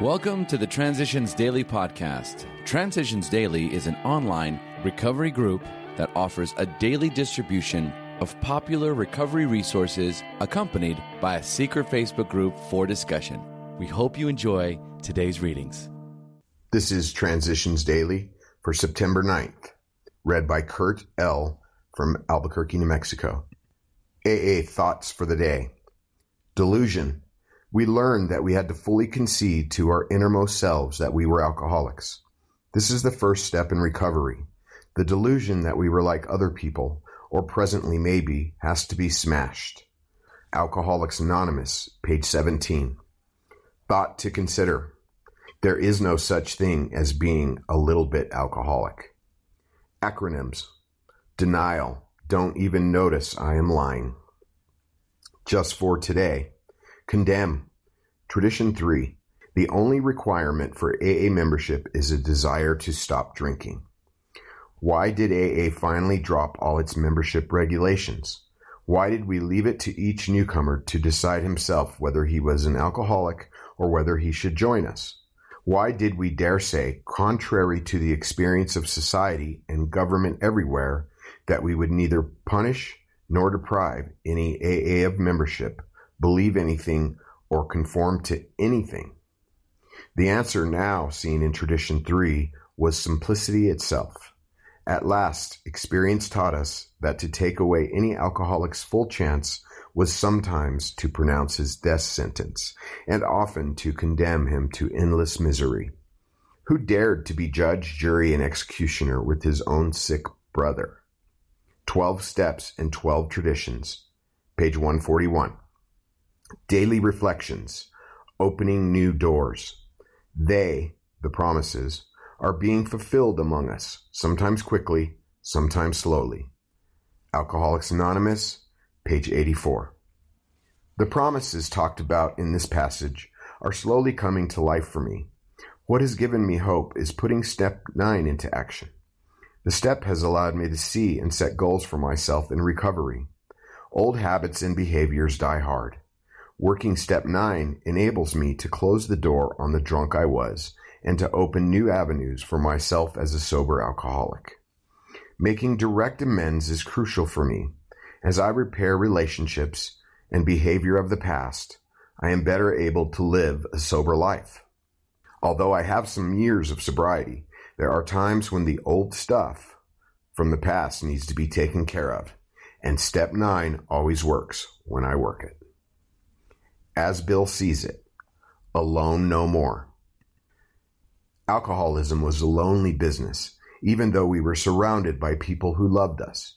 Welcome to the Transitions Daily podcast. Transitions Daily is an online recovery group that offers a daily distribution of popular recovery resources accompanied by a secret Facebook group for discussion. We hope you enjoy today's readings. This is Transitions Daily for September 9th, read by Kurt L. from Albuquerque, New Mexico. AA Thoughts for the Day Delusion we learned that we had to fully concede to our innermost selves that we were alcoholics. This is the first step in recovery. The delusion that we were like other people, or presently maybe, has to be smashed. Alcoholics Anonymous, page 17. Thought to consider. There is no such thing as being a little bit alcoholic. Acronyms. Denial. Don't even notice I am lying. Just for today. Condemn. Tradition 3. The only requirement for AA membership is a desire to stop drinking. Why did AA finally drop all its membership regulations? Why did we leave it to each newcomer to decide himself whether he was an alcoholic or whether he should join us? Why did we dare say, contrary to the experience of society and government everywhere, that we would neither punish nor deprive any AA of membership believe anything, or conform to anything? The answer now seen in tradition three was simplicity itself. At last, experience taught us that to take away any alcoholic's full chance was sometimes to pronounce his death sentence, and often to condemn him to endless misery. Who dared to be judge, jury, and executioner with his own sick brother? Twelve Steps and Twelve Traditions, page 141. Daily reflections, opening new doors. They, the promises, are being fulfilled among us, sometimes quickly, sometimes slowly. Alcoholics Anonymous, page 84. The promises talked about in this passage are slowly coming to life for me. What has given me hope is putting step 9 into action. The step has allowed me to see and set goals for myself in recovery. Old habits and behaviors die hard. Working step nine enables me to close the door on the drunk I was and to open new avenues for myself as a sober alcoholic. Making direct amends is crucial for me. As I repair relationships and behavior of the past, I am better able to live a sober life. Although I have some years of sobriety, there are times when the old stuff from the past needs to be taken care of, and step nine always works when I work it as Bill sees it, alone no more. Alcoholism was a lonely business, even though we were surrounded by people who loved us.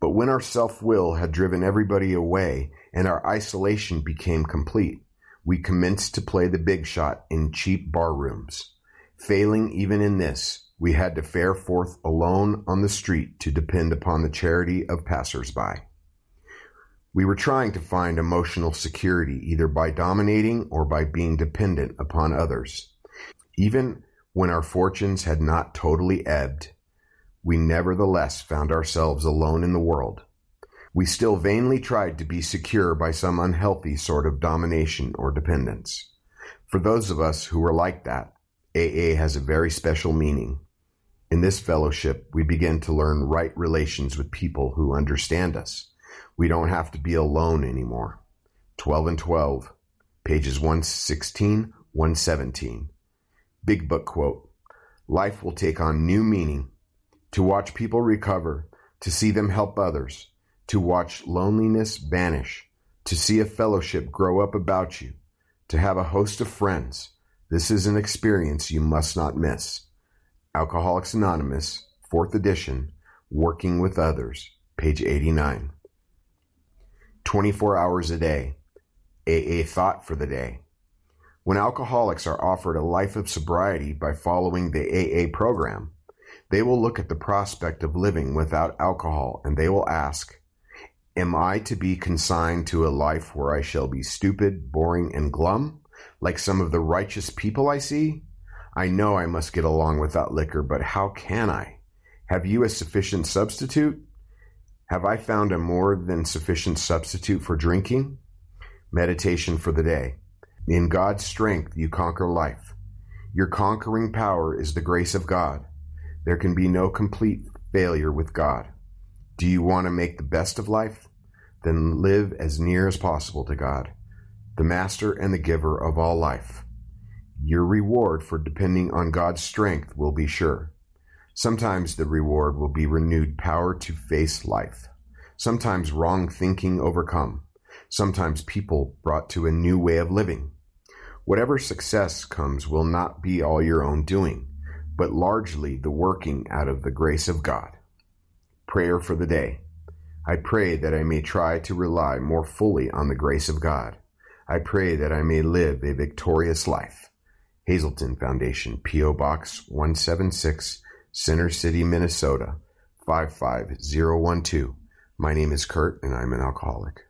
But when our self will had driven everybody away and our isolation became complete, we commenced to play the big shot in cheap bar rooms. Failing even in this, we had to fare forth alone on the street to depend upon the charity of passers-by. We were trying to find emotional security either by dominating or by being dependent upon others. Even when our fortunes had not totally ebbed, we nevertheless found ourselves alone in the world. We still vainly tried to be secure by some unhealthy sort of domination or dependence. For those of us who were like that, AA has a very special meaning. In this fellowship, we begin to learn right relations with people who understand us we don't have to be alone anymore. 12 and 12, pages 116, 117. Big Book quote Life will take on new meaning. To watch people recover, to see them help others, to watch loneliness vanish, to see a fellowship grow up about you, to have a host of friends. This is an experience you must not miss. Alcoholics Anonymous, 4th edition, Working with Others, page 89. 24 hours a day. AA thought for the day. When alcoholics are offered a life of sobriety by following the AA program, they will look at the prospect of living without alcohol and they will ask, Am I to be consigned to a life where I shall be stupid, boring, and glum, like some of the righteous people I see? I know I must get along without liquor, but how can I? Have you a sufficient substitute? Have I found a more than sufficient substitute for drinking? Meditation for the day. In God's strength you conquer life. Your conquering power is the grace of God. There can be no complete failure with God. Do you want to make the best of life? Then live as near as possible to God, the Master and the Giver of all life. Your reward for depending on God's strength will be sure. Sometimes the reward will be renewed power to face life. Sometimes wrong thinking overcome. Sometimes people brought to a new way of living. Whatever success comes will not be all your own doing, but largely the working out of the grace of God. Prayer for the day. I pray that I may try to rely more fully on the grace of God. I pray that I may live a victorious life. Hazelden Foundation, P.O. Box 176, Center City, Minnesota 55012. My name is Kurt and I'm an alcoholic.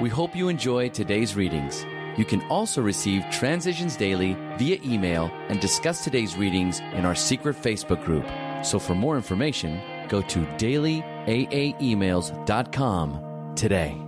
We hope you enjoy today's readings. You can also receive Transitions Daily via email and discuss today's readings in our secret Facebook group. So for more information, go to dailyaaemails.com today.